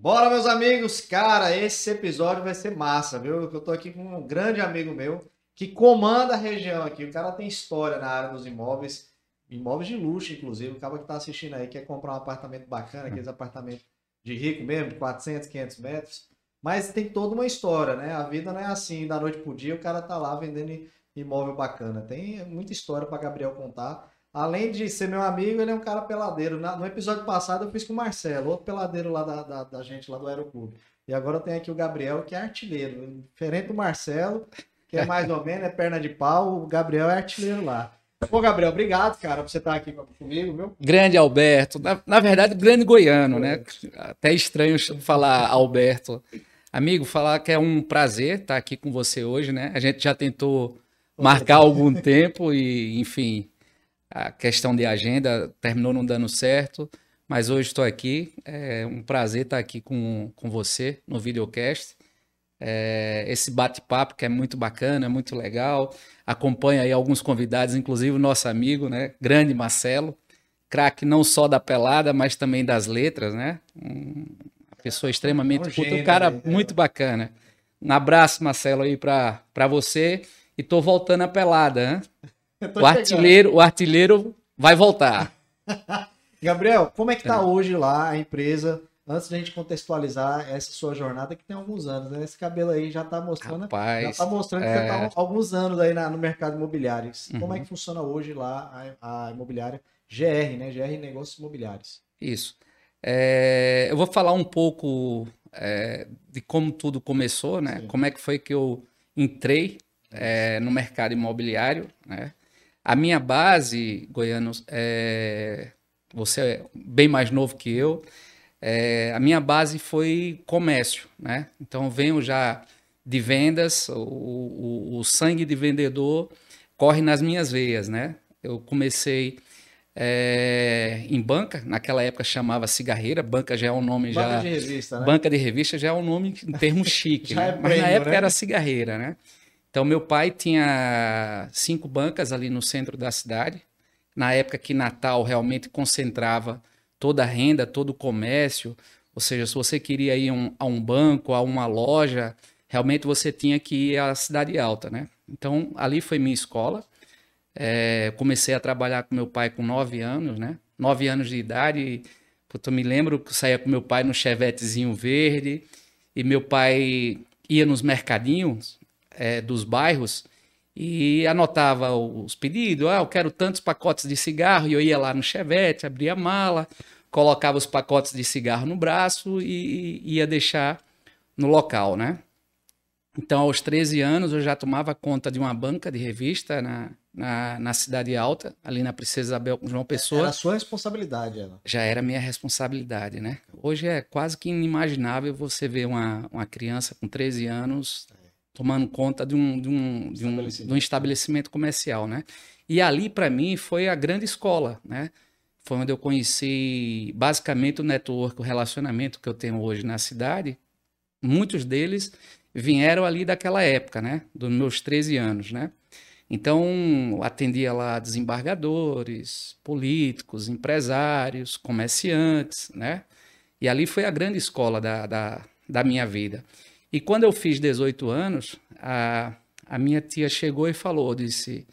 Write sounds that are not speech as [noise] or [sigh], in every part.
Bora, meus amigos! Cara, esse episódio vai ser massa, viu? Eu tô aqui com um grande amigo meu que comanda a região aqui. O cara tem história na área dos imóveis, imóveis de luxo, inclusive. O cara que tá assistindo aí quer comprar um apartamento bacana, aqueles apartamentos de rico mesmo, de 400, 500 metros. Mas tem toda uma história, né? A vida não é assim, da noite pro dia o cara tá lá vendendo imóvel bacana. Tem muita história para Gabriel contar. Além de ser meu amigo, ele é um cara peladeiro. no episódio passado eu fiz com o Marcelo, outro peladeiro lá da, da, da gente, lá do Aeroclube. E agora eu tenho aqui o Gabriel, que é artilheiro. Diferente do Marcelo, que é mais [laughs] ou menos, é perna de pau, o Gabriel é artilheiro lá. Pô, Gabriel, obrigado, cara, por você estar aqui comigo, viu? Grande Alberto. Na, na verdade, grande goiano, né? Até estranho falar Alberto. Amigo, falar que é um prazer estar aqui com você hoje, né? A gente já tentou marcar algum [laughs] tempo e, enfim, a questão de agenda terminou não dando certo, mas hoje estou aqui. É um prazer estar aqui com, com você no videocast. É, esse bate-papo que é muito bacana, muito legal. Acompanha aí alguns convidados, inclusive o nosso amigo, né? Grande Marcelo, craque não só da pelada, mas também das letras, né? Um, uma pessoa extremamente um, gênio, um cara né? muito bacana. Um abraço, Marcelo, aí para você. E tô voltando a pelada, né? O artilheiro, o artilheiro vai voltar. [laughs] Gabriel, como é que tá é. hoje lá a empresa? Antes de a gente contextualizar essa sua jornada, que tem alguns anos, né? Esse cabelo aí já tá mostrando, Rapaz, já tá mostrando é... que você tá há alguns anos aí na, no mercado imobiliário. Uhum. Como é que funciona hoje lá a, a, imobiliária GR, né? GR Negócios Imobiliários. Isso. É, eu vou falar um pouco é, de como tudo começou, né? Sim. Como é que foi que eu entrei é, no mercado imobiliário, né? A minha base, Goianos, é... você é bem mais novo que eu, é... a minha base foi comércio, né? Então venho já de vendas, o, o, o, sangue de vendedor corre nas minhas veias, né? Eu comecei é, em banca, naquela época chamava cigarreira, banca já é um nome banca já... Banca de revista, né? Banca de revista já é um nome em termo [laughs] chique, né? é Mas na época né? era cigarreira, né? Então, meu pai tinha cinco bancas ali no centro da cidade. Na época que Natal realmente concentrava toda a renda, todo o comércio. Ou seja, se você queria ir um, a um banco, a uma loja, realmente você tinha que ir à Cidade Alta, né? Então, ali foi minha escola. É, comecei a trabalhar com meu pai com nove anos, né? Nove anos de idade. eu me lembro que saía com meu pai no chevetezinho verde. E meu pai ia nos mercadinhos é, dos bairros e anotava os pedidos. Ah, eu quero tantos pacotes de cigarro. E eu ia lá no Chevette, abria a mala, colocava os pacotes de cigarro no braço e, e ia deixar no local, né? Então, aos 13 anos, eu já tomava conta de uma banca de revista na, na, na Cidade Alta, ali na Princesa Isabel com João Pessoa. Era a sua responsabilidade, ela. Já era minha responsabilidade, né? Hoje é quase que inimaginável você ver uma, uma criança com 13 anos tomando conta de um, de um, de um, de um estabelecimento comercial, né? E ali, para mim, foi a grande escola, né? Foi onde eu conheci basicamente o network, o relacionamento que eu tenho hoje na cidade. Muitos deles vieram ali daquela época, né? Dos meus 13 anos, né? Então, atendia lá desembargadores, políticos, empresários, comerciantes, né? E ali foi a grande escola da, da, da minha vida. E quando eu fiz 18 anos, a, a minha tia chegou e falou, disse,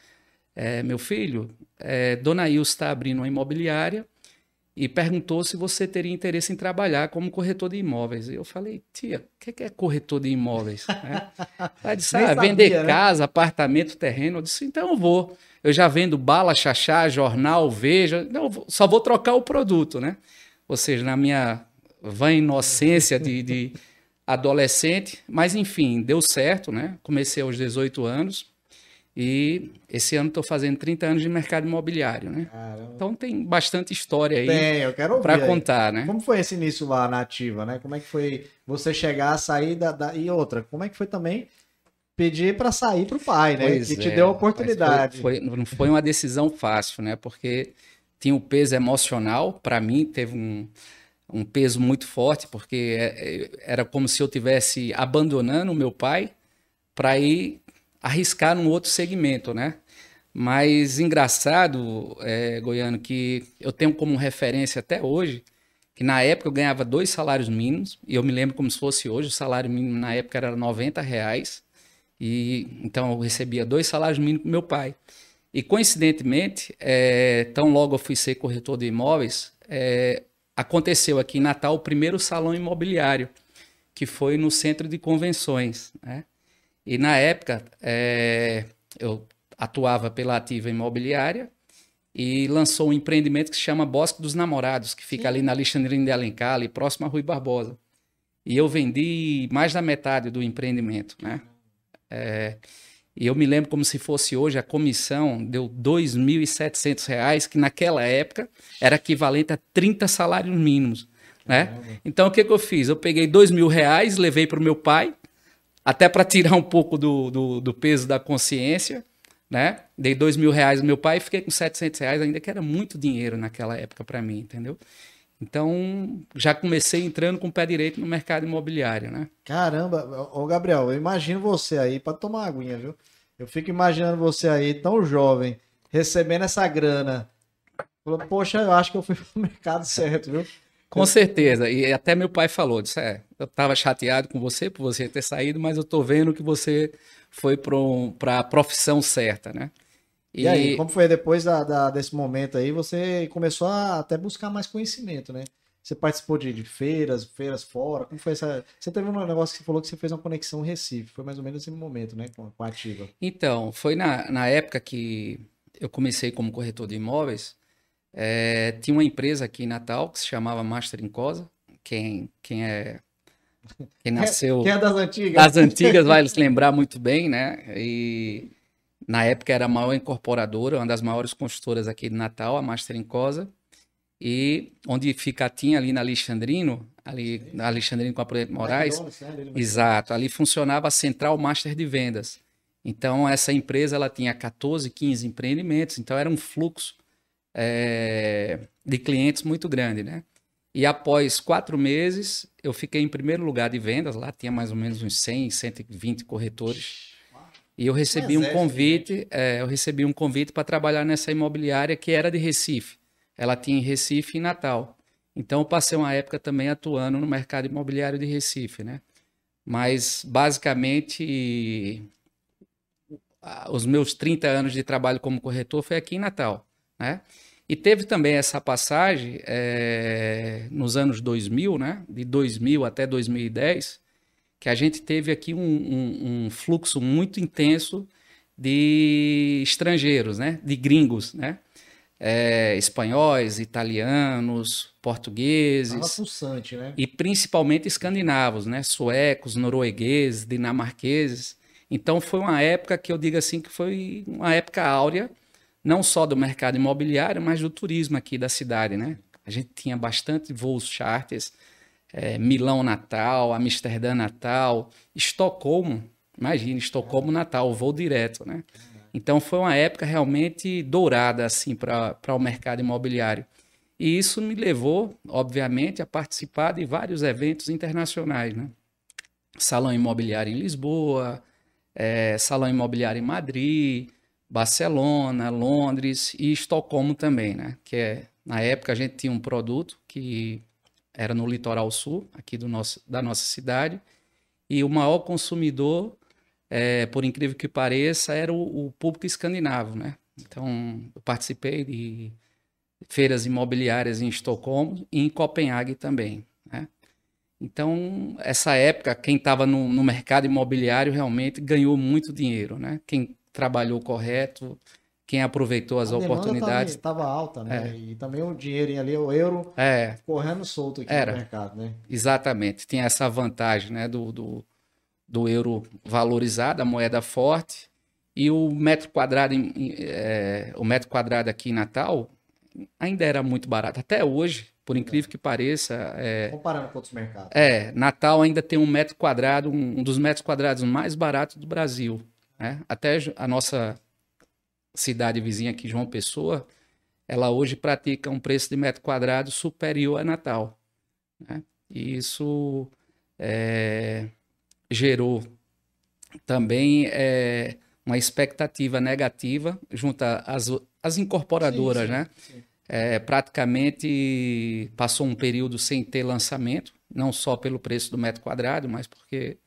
é, meu filho, é, Dona Ilse está abrindo uma imobiliária e perguntou se você teria interesse em trabalhar como corretor de imóveis. E eu falei, tia, o que é corretor de imóveis? é. [laughs] Ela disse, ah, sabia, vender né? casa, apartamento, terreno. Eu disse, então eu vou. Eu já vendo bala, chachá, jornal, veja. Não, só vou trocar o produto, né? Ou seja, na minha vã inocência de, de adolescente, mas enfim, deu certo, né? Comecei aos 18 anos e esse ano estou fazendo 30 anos de mercado imobiliário, né? Caramba. Então tem bastante história aí para contar, né? Como foi esse início lá na ativa, né? Como é que foi você chegar, sair da, da... e outra, como é que foi também pedir para sair para o pai, né? Pois que é, te deu a oportunidade. Foi, foi, não foi uma decisão fácil, né? Porque tinha o um peso emocional, para mim teve um um peso muito forte, porque é, é, era como se eu tivesse abandonando o meu pai para ir arriscar num outro segmento, né? Mas engraçado, é, Goiano, que eu tenho como referência até hoje que na época eu ganhava dois salários mínimos, e eu me lembro como se fosse hoje, o salário mínimo na época era 90 reais, e então eu recebia dois salários mínimos com meu pai. E coincidentemente, é, tão logo eu fui ser corretor de imóveis, é, aconteceu aqui em Natal o primeiro salão imobiliário, que foi no centro de convenções. Né? E na época é, eu atuava pela ativa imobiliária e lançou um empreendimento que se chama Bosque dos Namorados, que fica Sim. ali na Alexandrina de Alencar, ali próximo a Rui Barbosa. E eu vendi mais da metade do empreendimento, né? É, e eu me lembro como se fosse hoje, a comissão deu R$ 2.700, que naquela época era equivalente a 30 salários mínimos, né? Então, o que, que eu fiz? Eu peguei R$ 2.000, levei para o meu pai, até para tirar um pouco do, do, do peso da consciência, né? Dei dois mil reais ao meu pai e fiquei com 700 reais, ainda que era muito dinheiro naquela época para mim, entendeu? Então, já comecei entrando com o pé direito no mercado imobiliário, né? Caramba, ô Gabriel, eu imagino você aí para tomar aguinha, viu? Eu fico imaginando você aí tão jovem, recebendo essa grana. Poxa, eu acho que eu fui [laughs] pro mercado certo, viu? Com certeza. E até meu pai falou, disse, é, eu estava chateado com você por você ter saído, mas eu estou vendo que você foi para a profissão certa, né? E, e, aí, como foi depois da, da, desse momento aí, você começou a até buscar mais conhecimento, né? Você participou de, de, feiras, feiras fora, como foi essa... Você teve um negócio que você falou que você fez uma conexão Recife, foi mais ou menos esse momento, né, com, com a Ativa. Então, foi na, na época que eu comecei como corretor de imóveis, é, tinha uma empresa aqui em Natal que se chamava Master Incosa, quem, quem é quem nasceu. [laughs] Quem é das antigas? Das antigas vai se lembrar muito bem, né? E na época era a maior incorporadora, uma das maiores construtoras aqui de Natal, a Master Incosa. E onde fica a TIM ali na Alexandrino, ali na Alexandrino com a Preto Moraes. Exato, ali funcionava a central master de vendas. Então essa empresa ela tinha 14, 15 empreendimentos, então era um fluxo é, de clientes muito grande, né? E após quatro meses, eu fiquei em primeiro lugar de vendas. Lá tinha mais ou menos uns 100, 120 corretores. E eu recebi um convite, é, eu recebi um convite para trabalhar nessa imobiliária que era de Recife. Ela tinha em Recife e Natal. Então eu passei uma época também atuando no mercado imobiliário de Recife, né? Mas basicamente os meus 30 anos de trabalho como corretor foi aqui em Natal, né? E teve também essa passagem é, nos anos 2000, né? De 2000 até 2010, que a gente teve aqui um, um, um fluxo muito intenso de estrangeiros, né? De gringos, né? É, espanhóis, italianos, portugueses. Pulsante, né? E principalmente escandinavos, né? Suecos, noruegueses, dinamarqueses. Então foi uma época que eu digo assim que foi uma época áurea não só do mercado imobiliário, mas do turismo aqui da cidade, né? A gente tinha bastante voos charters, é, Milão Natal, Amsterdã Natal, Estocolmo, imagina, Estocolmo Natal, voo direto, né? Então foi uma época realmente dourada assim para o mercado imobiliário. E isso me levou, obviamente, a participar de vários eventos internacionais, né? Salão Imobiliário em Lisboa, é, Salão Imobiliário em Madrid, Barcelona, Londres e Estocolmo também, né? Que é, na época a gente tinha um produto que era no litoral sul, aqui do nosso, da nossa cidade, e o maior consumidor, é, por incrível que pareça, era o, o, público escandinavo, né? Então, eu participei de feiras imobiliárias em Estocolmo e em Copenhague também, né? Então, essa época, quem estava no, no mercado imobiliário realmente ganhou muito dinheiro, né? Quem trabalhou correto, quem aproveitou as a oportunidades. Estava alta, né? É. E também o dinheiro ali, o euro, é. correndo solto aqui Era. no mercado, né? Exatamente. Tinha essa vantagem, né? Do, do, do euro valorizado, a moeda forte. E o metro quadrado, é, o metro quadrado aqui em Natal ainda era muito barato. Até hoje, por incrível que pareça. É, Comparando com outros mercados. É, Natal ainda tem um metro quadrado, um, um dos metros quadrados mais baratos do Brasil. Né? Até a nossa cidade vizinha aqui, João Pessoa, ela hoje pratica um preço de metro quadrado superior a Natal. Né? E isso é, gerou também é, uma expectativa negativa junto às, às incorporadoras, sim, sim, né? Sim. é, praticamente passou um período sem ter lançamento, não só pelo preço do metro quadrado, mas porque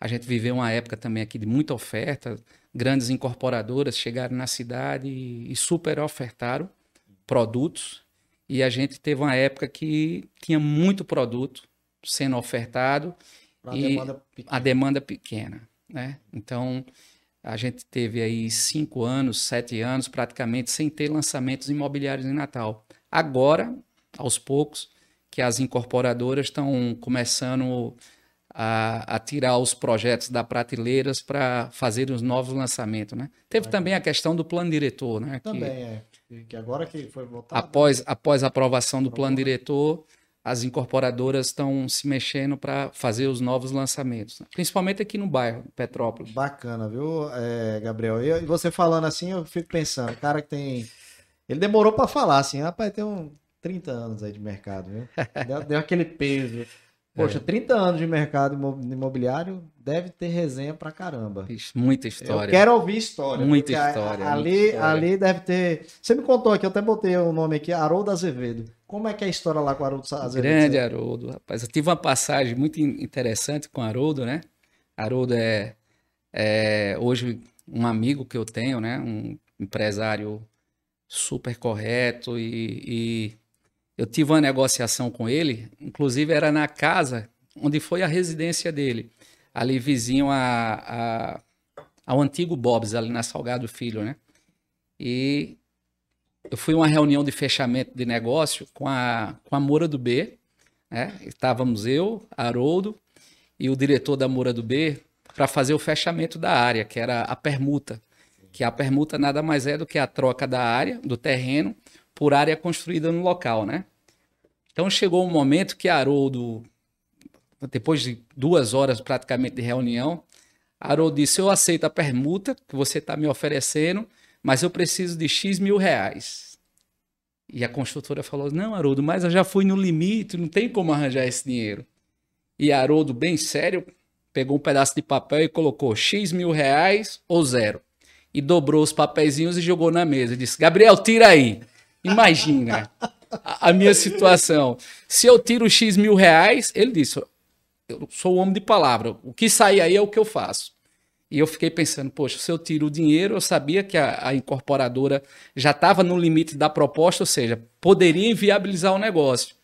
a gente viveu uma época também aqui de muita oferta, grandes incorporadoras chegaram na cidade e, e super ofertaram produtos, e a gente teve uma época que tinha muito produto sendo ofertado a e demanda a demanda pequena, né? Então a gente teve aí cinco anos, sete anos praticamente sem ter lançamentos imobiliários em Natal. Agora, aos poucos, que as incorporadoras estão começando a, a, tirar os projetos da prateleiras para fazer os novos lançamentos, né? Teve também a questão do plano diretor, né? Também que, é. Que agora que foi votado. Após, após a aprovação do plano diretor, as incorporadoras estão se mexendo para fazer os novos lançamentos, né? principalmente aqui no bairro, Petrópolis. Bacana, viu, é, Gabriel? E você falando assim, eu fico pensando, cara que tem. Ele demorou para falar assim, rapaz, tem um 30 anos aí de mercado, viu? [laughs] Deu, deu aquele peso. Poxa, é. 30 anos de mercado imobiliário deve ter resenha pra caramba. Muita história. Eu quero ouvir história. Muita história. A, ali, muita história. ali deve ter. Você me contou aqui, eu até botei o nome aqui, Haroldo Azevedo. Como é que é a história lá com o Haroldo Azevedo? Grande Haroldo, rapaz. Eu tive uma passagem muito interessante com o Haroldo, né? Haroldo é, é hoje um amigo que eu tenho, né? Um empresário super correto e, e eu tive uma negociação com ele, inclusive era na casa onde foi a residência dele, ali vizinho a, a, ao antigo Bob's, ali na Salgado Filho, né? E eu fui uma reunião de fechamento de negócio com a, com a Moura do B, né? Estávamos eu, Haroldo e o diretor da Moura do B para fazer o fechamento da área, que era a permuta. Que a permuta nada mais é do que a troca da área, do terreno, por área construída no local, né? Então chegou um momento que Haroldo, depois de duas horas praticamente de reunião, Haroldo disse: Eu aceito a permuta que você está me oferecendo, mas eu preciso de X mil reais. E a construtora falou: Não, Haroldo, mas eu já fui no limite, não tem como arranjar esse dinheiro. E Haroldo, bem sério, pegou um pedaço de papel e colocou X mil reais ou zero. E dobrou os papeizinhos e jogou na mesa. Disse: Gabriel, tira aí. Imagina a, minha situação. Se eu tiro X mil reais, ele disse: eu sou um homem de palavra. O que sair aí é o que eu faço. E eu fiquei pensando, poxa, se eu tiro o dinheiro, eu sabia que a, a incorporadora já estava no limite da proposta, ou seja, poderia inviabilizar o negócio.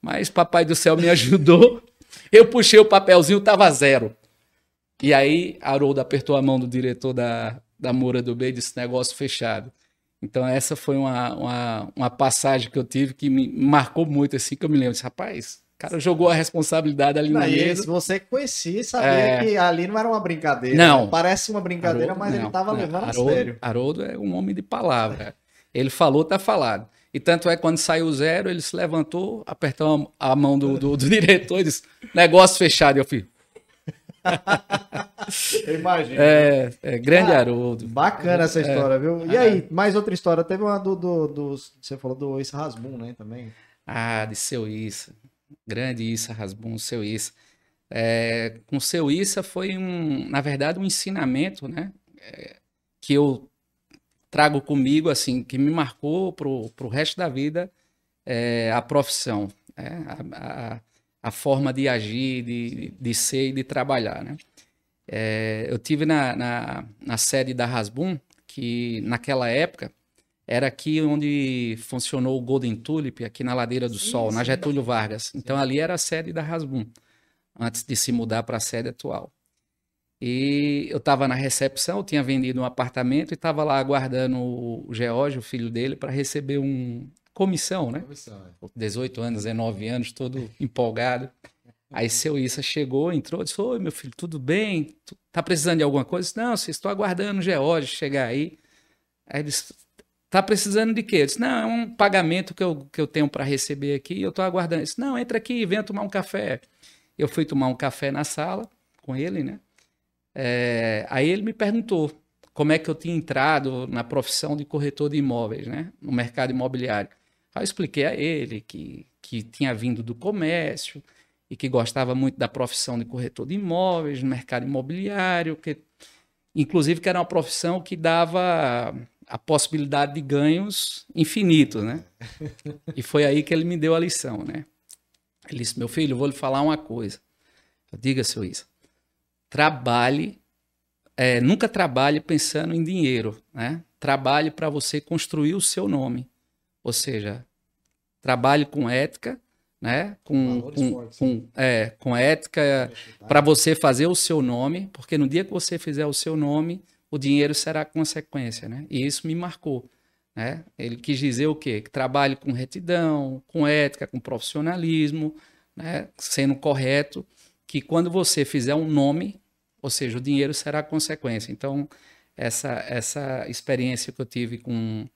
Mas Papai do Céu me ajudou. [laughs] Eu puxei o papelzinho, estava zero. E aí, Haroldo apertou a mão do diretor da, da Moura do B e disse: negócio fechado. Então, essa foi uma, uma, uma, passagem que eu tive que me marcou muito, assim, que eu me lembro. Disse, Rapaz, o cara jogou a responsabilidade ali na mesa. Você conhecia sabia é... que ali não era uma brincadeira. Não. Parece uma brincadeira, Haroldo, mas não, ele estava levando Haroldo, a sério. Haroldo é um homem de palavra. Ele falou, tá falado. E tanto é que quando saiu o zero, ele se levantou, apertou a mão do, do, do [laughs] diretor e disse, negócio fechado. E eu fui, Eu imagino. É, é grande ah, Haroldo. Bacana essa é. história, é. viu? E aí, mais outra história. Teve uma do. do, do você falou do Issa Rasbun, né? Também. Ah, de seu Issa. Grande Issa Rasbun, seu Issa. É, com seu Issa foi um, na verdade, um ensinamento, né? É, que eu trago comigo, assim, que me marcou pro, pro resto da vida é, a profissão. É, a, a a forma de agir, de, de ser e de trabalhar, né? É, eu tive na, na, na, sede da Rasbun, que naquela época era aqui onde funcionou o Golden Tulip, aqui na Ladeira do sim, Sol, sim, na Getúlio Vargas. Então ali era a sede da Rasbun, antes de se mudar para a sede atual. E eu estava na recepção, eu tinha vendido um apartamento e estava lá aguardando o George, o filho dele, para receber um, comissão, né? Comissão, é. 18 anos, 19 anos, todo empolgado. Aí seu Issa chegou, entrou, disse: Oi, meu filho, tudo bem? Tu tá precisando de alguma coisa? Disse, Não, vocês estou aguardando o George chegar aí. Aí ele disse: Tá precisando de quê? Eu disse: Não, é um pagamento que eu, que eu tenho para receber aqui e eu estou aguardando. Ele disse: Não, entra aqui, venha tomar um café. Eu fui tomar um café na sala com ele, né? É, aí ele me perguntou como é que eu tinha entrado na profissão de corretor de imóveis, né? No mercado imobiliário. Aí eu expliquei a ele que, que tinha vindo do comércio e que gostava muito da profissão de corretor de imóveis, no mercado imobiliário, que inclusive que era uma profissão que dava a possibilidade de ganhos infinitos, né? [laughs] E foi aí que ele me deu a lição, né? Ele disse: Meu filho, eu vou lhe falar uma coisa. Diga, seu Isa, trabalhe, é, nunca trabalhe pensando em dinheiro, né? Trabalhe para você construir o seu nome. Ou seja, trabalhe com ética, né? Com, com, fortes, com, é, com ética para você fazer o seu nome, porque no dia que você fizer o seu nome, o dinheiro será consequência, né? E isso me marcou. Né? Ele quis dizer o quê? Que trabalhe com retidão, com ética, com profissionalismo, né? sendo correto, que quando você fizer um nome, ou seja, o dinheiro será consequência. Então, essa, essa experiência que eu tive com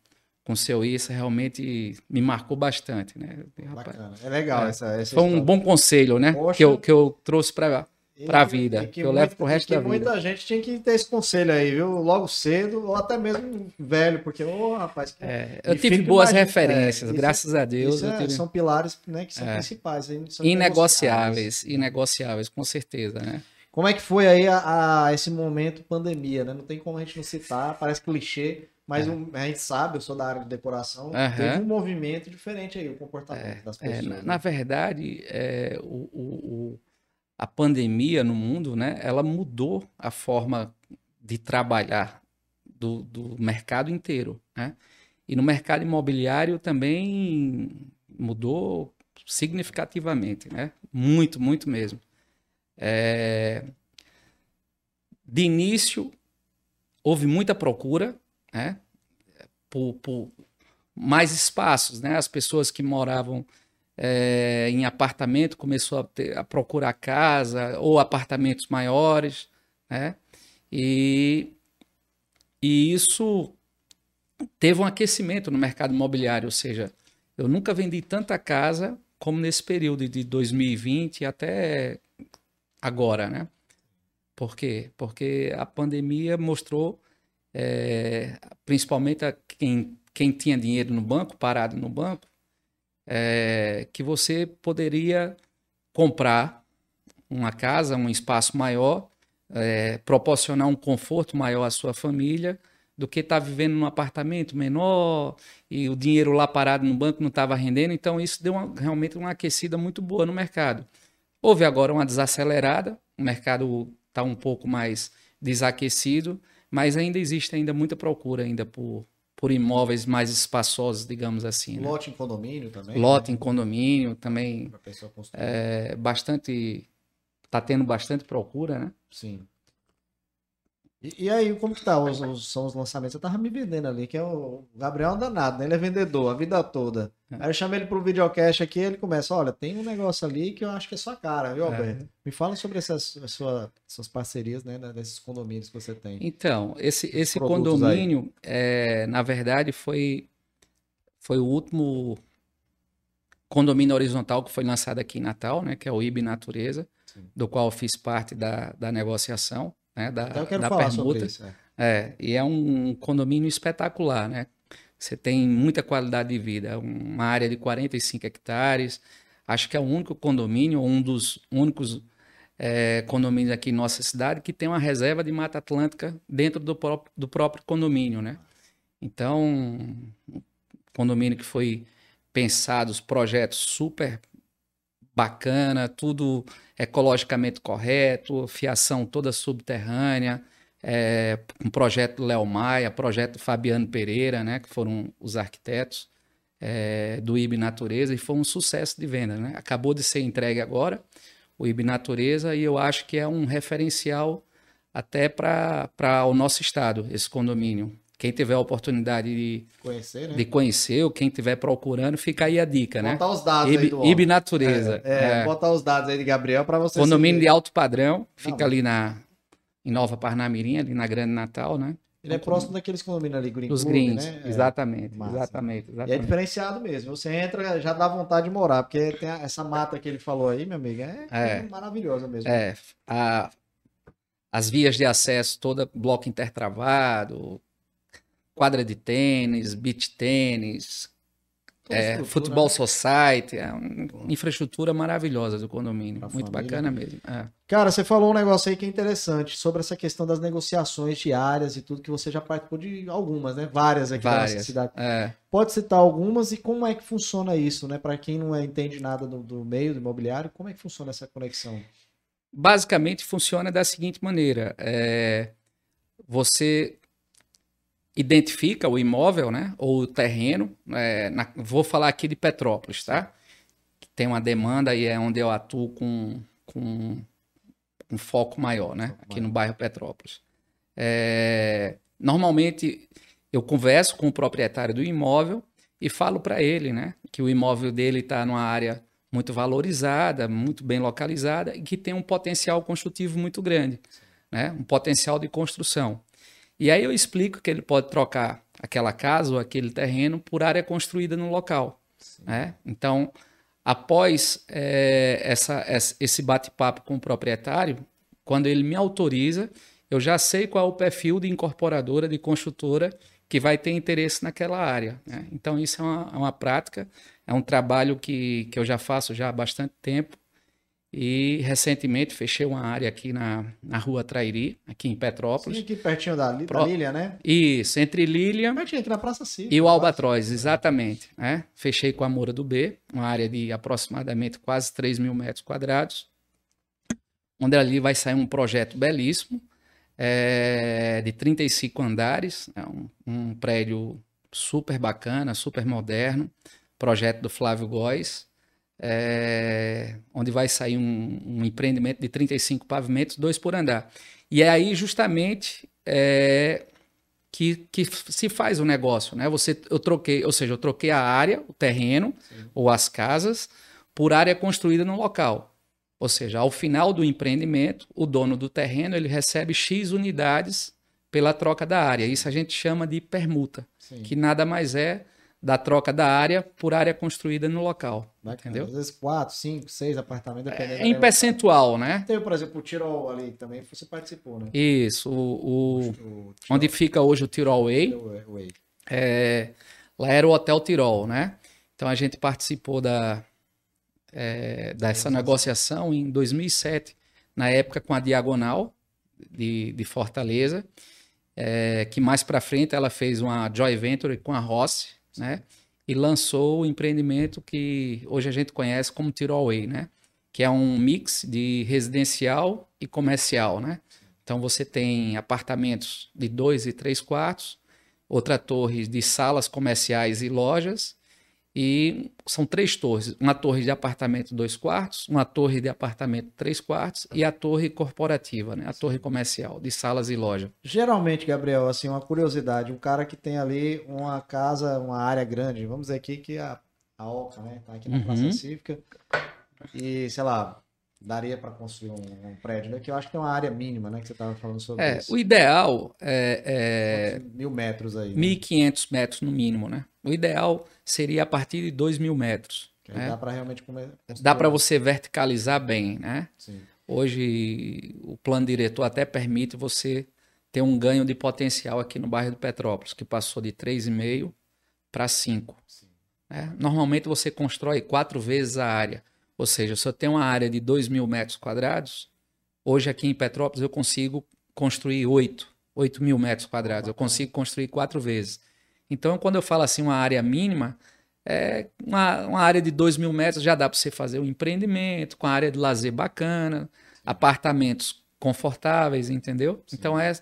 com seu Issa realmente me marcou bastante, né? Bacana. É legal é. essa, essa Foi um bom conselho, né? Que eu, que eu trouxe para para a vida, que, eu muito, levo para o resto da vida. Muita gente tinha que ter esse conselho aí, viu? Logo cedo, ou até mesmo velho, porque, ô oh, rapaz. Que... É, eu tive boas referências, é, graças isso, a Deus. É, tive... São pilares né, que são é. principais. São inegociáveis, inegociáveis, com certeza, né? Como é que foi aí a, a, esse momento pandemia, né? Não tem como a gente não citar, parece clichê, mas é. um, a gente sabe, eu sou da área de decoração, uhum. teve um movimento diferente aí, o comportamento é, das pessoas. Na, né? na, verdade, o, o a pandemia no mundo, né, ela mudou a forma de trabalhar do, do mercado inteiro, né? E no mercado imobiliário também mudou significativamente, né? Muito, muito mesmo. É... De início, houve muita procura, né? Por, por mais espaços, né? As pessoas que moravam é, em apartamento, começou a, ter, a, procurar casa ou apartamentos maiores, né? E, e isso teve um aquecimento no mercado imobiliário, ou seja, eu nunca vendi tanta casa como nesse período de 2020 até agora, né? Por quê? Porque a pandemia mostrou, é, principalmente a quem, quem tinha dinheiro no banco, parado no banco, é, que você poderia comprar uma casa, um espaço maior, é, proporcionar um conforto maior à sua família do que estar tá vivendo num apartamento menor e o dinheiro lá parado no banco não estava rendendo. Então, isso deu uma, realmente uma aquecida muito boa no mercado. Houve agora uma desacelerada, o mercado está um pouco mais desaquecido, mas ainda existe ainda muita procura ainda por, por imóveis mais espaçosos, digamos assim. Né? Lote em condomínio também? Lote né? em condomínio também. É, bastante. Está tendo bastante procura, né? Sim. E, e, aí, como que tá? Os, os, são os lançamentos? Você tava me vendendo ali, que é o Gabriel danado, né? Ele é vendedor a vida toda. É. Aí eu chamei ele pro videocast aqui ele começa, olha, tem um negócio ali que eu acho que é sua cara, viu, é. Alberto? É. Me fala sobre essas sua, suas parcerias, né, desses condomínios que você tem. Então, esse, esse condomínio, é, na verdade, foi, foi o último condomínio horizontal que foi lançado aqui em Natal, né, que é o IB Natureza, Sim. do qual eu fiz parte da, da negociação né, da, eu quero da falar permuta. Sobre isso, é. é. e é um condomínio espetacular, né? Você tem muita qualidade de vida, é uma área de 45 hectares. Acho que é o único condomínio, um dos únicos é, condomínios aqui em nossa cidade que tem uma reserva de Mata Atlântica dentro do, próprio, do próprio condomínio, né? Então, um condomínio que foi pensado, os projetos super bacana, tudo ecologicamente correto, fiação toda subterrânea, é, um projeto Léo Maia, projeto Fabiano Pereira, né, que foram os arquitetos é, do IB Natureza, e foi um sucesso de venda. Né? Acabou de ser entregue agora, o IB Natureza, e eu acho que é um referencial até para o nosso estado, esse condomínio. Quem tiver a oportunidade de conhecer, né? de conhecer ou quem estiver procurando, fica aí a dica, botar né? Botar os dados Ib, aí do Ib Natureza. É, é, é, botar os dados aí de Gabriel para você Condomínio seguir. de alto padrão, fica Não, ali na em Nova Parnamirim, ali na Grande Natal, né? Ele é próximo daqueles condomínios ali, Green Dos Club, né? Exatamente, é, exatamente, exatamente. E é diferenciado mesmo. Você entra, já dá vontade de morar, porque tem essa mata que ele falou aí, meu amigo, é, é maravilhosa mesmo. É, a, as vias de acesso toda bloco intertravado, quadra de tênis, beach tênis, é, futebol né? society, é uma infraestrutura maravilhosa do condomínio. Pra muito família. bacana mesmo. É. Cara, você falou um negócio aí que é interessante sobre essa questão das negociações diárias e tudo que você já participou de algumas, né? Várias aqui Várias. nessa cidade. É. Pode citar algumas e como é que funciona isso, né? Para quem não entende nada do, do meio do imobiliário, como é que funciona essa conexão? Basicamente funciona da seguinte maneira: é, você identifica o imóvel, né, ou o terreno. É, na, vou falar aqui de Petrópolis, tá? Tem uma demanda e é onde eu atuo com, com um foco maior, né? Aqui no bairro Petrópolis. É, normalmente eu converso com o proprietário do imóvel e falo para ele, né, que o imóvel dele está numa área muito valorizada, muito bem localizada e que tem um potencial construtivo muito grande, né? Um potencial de construção. E aí eu explico que ele pode trocar aquela casa ou aquele terreno por área construída no local. Né? Então, após é, essa, esse bate-papo com o proprietário, quando ele me autoriza, eu já sei qual é o perfil de incorporadora, de construtora que vai ter interesse naquela área. Né? Então, isso é uma, é uma prática, é um trabalho que, que eu já faço já há bastante tempo e recentemente fechei uma área aqui na, na rua Trairi, aqui em Petrópolis. Sim, aqui pertinho da, da Pro... Lília, né? Isso, entre Lília pertinho, aqui na Praça Cívica. e o Albatroz, exatamente. Né? Fechei com a Moura do B, uma área de aproximadamente quase 3 mil metros quadrados, onde ali vai sair um projeto belíssimo, é, de 35 andares, é um, um prédio super bacana, super moderno, projeto do Flávio Góes, é, onde vai sair um, um, empreendimento de 35 pavimentos, dois por andar. E é aí justamente é, que, que se faz o negócio, né? Você, eu troquei, ou seja, eu troquei a área, o terreno Sim. ou as casas por área construída no local. Ou seja, ao final do empreendimento, o dono do terreno ele recebe X unidades pela troca da área. Isso a gente chama de permuta, Sim. que nada mais é da troca da área por área construída no local. Bacana. Entendeu? Às vezes quatro, cinco, seis apartamentos, dependendo. É em percentual, né? Tem, por exemplo, o Tirol ali também, você participou, né? Isso, o, o, o onde fica hoje o Tirol Way. Way. É, lá era o Hotel Tirol, né? Então a gente participou da, é, dessa negociação em 2007, na época com a Diagonal de, de Fortaleza, é, que mais para frente ela fez uma joint venture com a Rossi, né? E lançou o empreendimento que hoje a gente conhece como Tirolway, né? Que é um mix de residencial e comercial, né? Então você tem apartamentos de dois e três quartos, outra torre de salas comerciais e lojas e são três torres: uma torre de apartamento dois quartos, uma torre de apartamento três quartos e a torre corporativa, né? a torre comercial de salas e loja. Geralmente, Gabriel, assim, uma curiosidade: um cara que tem ali uma casa, uma área grande, vamos dizer aqui que a, a Oca, né? Tá aqui na uhum. Praça Cívica, e sei lá, daria para construir um, um, prédio, né? Que eu acho que tem uma área mínima, né? Que você estava falando sobre é, isso. O ideal é, é... Mil metros aí. Né? 1.500 metros no mínimo, né? O ideal seria a partir de 2 mil metros. Né? Dá para realmente comer... Dá para você verticalizar bem, né? Sim. Hoje o plano diretor até permite você ter um ganho de potencial aqui no bairro do Petrópolis, que passou de 3,5 para 5. Né? Normalmente você constrói quatro vezes a área. Ou seja, se eu tenho uma área de 2 mil metros quadrados, hoje aqui em Petrópolis eu consigo construir 8, 8 mil metros quadrados. Eu consigo construir quatro vezes. Então, quando eu falo assim, uma área mínima, é uma, uma área de 2 mil metros já dá para você fazer um empreendimento, com área de lazer bacana, apartamentos confortáveis, entendeu? Sim. Então, é,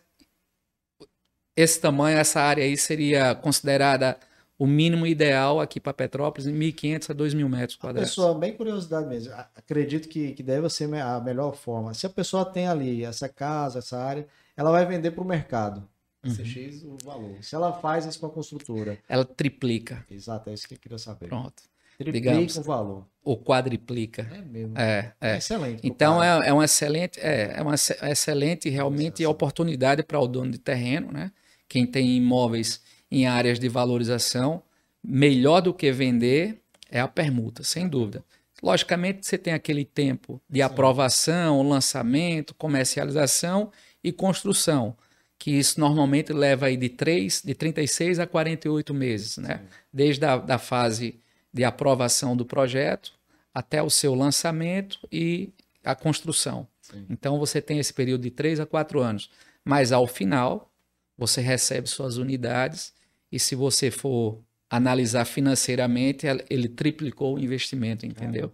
esse tamanho, essa área aí seria considerada o mínimo ideal aqui para Petrópolis em 1.500 a 2.000 metros quadrados. Pessoal, bem curiosidade mesmo. Acredito que, que deve ser a melhor forma. Se a pessoa tem ali essa casa, essa área, ela vai vender para o mercado. Uhum. CX o valor. Se ela faz isso com a construtora. Ela triplica. Exato, é isso que eu queria saber. Pronto. Triplica Digamos, o valor. Ou quadriplica. É mesmo. É, é. é excelente. Então é, é um excelente, é, é uma excelente realmente oportunidade para o dono de terreno, né? Quem tem imóveis em áreas de valorização, melhor do que vender é a permuta, sem dúvida. Logicamente, você tem aquele tempo de Sim. aprovação, lançamento, comercialização e construção que isso normalmente leva aí de 3, de 36 a 48 meses, né? Sim. Desde a da fase de aprovação do projeto até o seu lançamento e a construção. Sim. Então você tem esse período de três a quatro anos. Mas ao final, você recebe suas unidades e se você for analisar financeiramente, ele triplicou o investimento, entendeu?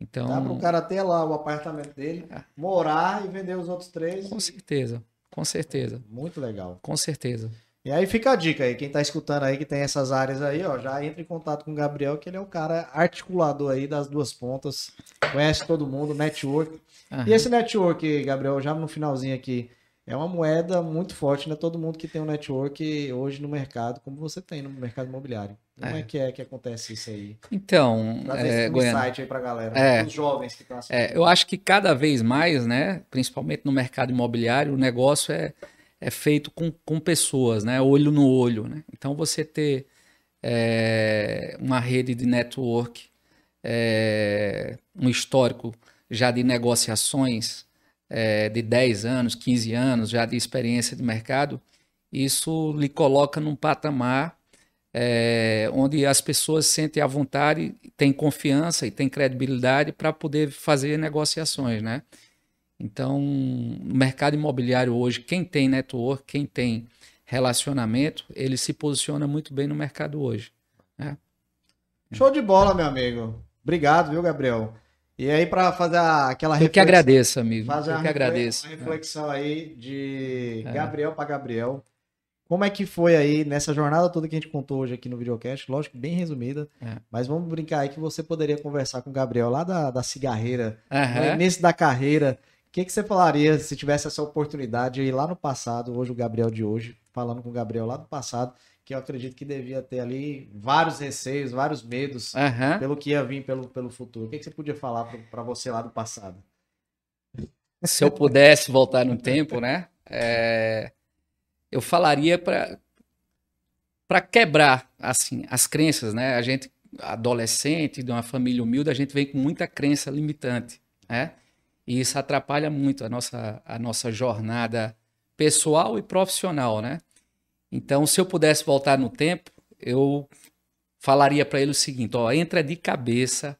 Então, Dá para o cara ter lá o apartamento dele, é. morar e vender os outros três. Com certeza, com certeza. Muito legal. Com certeza. E aí fica a dica aí, quem está escutando aí que tem essas áreas aí, ó, já entra em contato com o Gabriel, que ele é o cara articulador aí das duas pontas, conhece todo mundo, network. Uhum. E esse network, Gabriel, já no finalzinho aqui, é uma moeda muito forte, né? Todo mundo que tem um network hoje no mercado, como você tem no mercado imobiliário. Como é, é que é que acontece isso aí? Então, é, um insight aí pra galera, é, os jovens que estão assistindo. É, eu acho que cada vez mais, né, principalmente no mercado imobiliário, o negócio é, é feito com, com pessoas, né, olho no olho, né? Então, você ter é, uma rede de network, é, um histórico já de negociações, é, de 10 anos, 15 anos já de experiência de mercado, isso lhe coloca num patamar é, onde as pessoas sentem à vontade, têm confiança e têm credibilidade para poder fazer negociações, né? Então, no mercado imobiliário hoje, quem tem network, quem tem relacionamento, ele se posiciona muito bem no mercado hoje. Né? Show de bola, meu amigo. Obrigado, viu, Gabriel? E aí, para fazer aquela reflexão. Eu que agradeço, amigo. Fazer Eu que agradeço. Uma reflexão é. aí de é. Gabriel para Gabriel. Como é que foi aí nessa jornada toda que a gente contou hoje aqui no videocast? Lógico, bem resumida. É. Mas vamos brincar aí que você poderia conversar com o Gabriel lá da, da cigarreira, uhum. no início da carreira. O que, que você falaria se tivesse essa oportunidade aí lá no passado, hoje o Gabriel de hoje, falando com o Gabriel lá do passado, que eu acredito que devia ter ali vários receios, vários medos uhum. pelo que ia vir pelo, pelo futuro. O que, que você podia falar para você lá do passado? Se eu pudesse voltar no tempo, né? É, eu falaria para quebrar assim as crenças, né? A gente adolescente de uma família humilde, a gente vem com muita crença limitante, né? E isso atrapalha muito a nossa a nossa jornada pessoal e profissional, né? Então, se eu pudesse voltar no tempo, eu falaria para ele o seguinte: ó, entra de cabeça,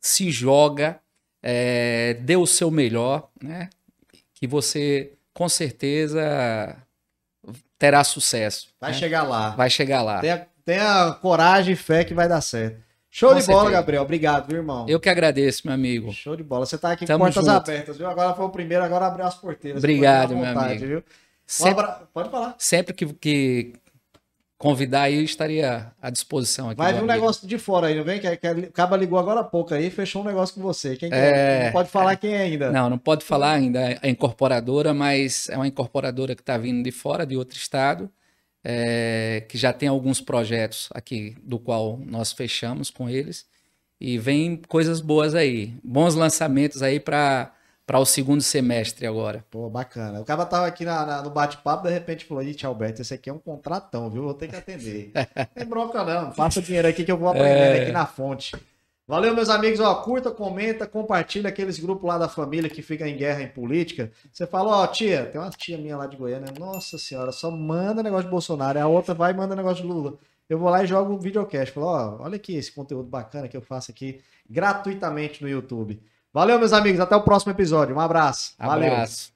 se joga, é, dê o seu melhor, né? Que você com certeza terá sucesso. Vai né? chegar lá. Vai chegar lá. Tenha, tenha coragem e fé que vai dar certo. Show com de certeza. bola, Gabriel. Obrigado, viu, irmão? Eu que agradeço, meu amigo. Show de bola. Você tá aqui Tamo com portas junto. abertas, viu? Agora foi o primeiro, agora abriu as porteiras. Obrigado, vontade, meu amigo. Viu? Sempre, Pode falar. Sempre que, que convidar aí, eu estaria à disposição aqui. Vai vir um negócio de fora aí, não vem? Que, que acaba ligou agora há pouco aí, fechou um negócio com você. Quem é... Não pode falar quem é ainda. Não, não pode falar ainda a incorporadora, mas é uma incorporadora que está vindo de fora, de outro estado, é, que já tem alguns projetos aqui, do qual nós fechamos com eles. E vem coisas boas aí. Bons lançamentos aí para para o segundo semestre agora. Pô, bacana. O cara tava aqui na, na, no bate-papo, de repente falou: Ih, Alberto, esse aqui é um contratão, viu? Vou ter que atender. [laughs] não tem bronca, não. Passa o dinheiro aqui que eu vou aprender é... aqui na fonte. Valeu, meus amigos. Ó, curta, comenta, compartilha aqueles grupos lá da família que fica em guerra em política. Você fala, ó, tia, tem uma tia minha lá de Goiânia. Nossa senhora, só manda negócio de Bolsonaro. A outra vai e manda negócio de Lula. Eu vou lá e jogo um videocast. Falo, ó, olha aqui esse conteúdo bacana que eu faço aqui gratuitamente no YouTube. Valeu, meus amigos. Até o próximo episódio. Um abraço. abraço. Valeu.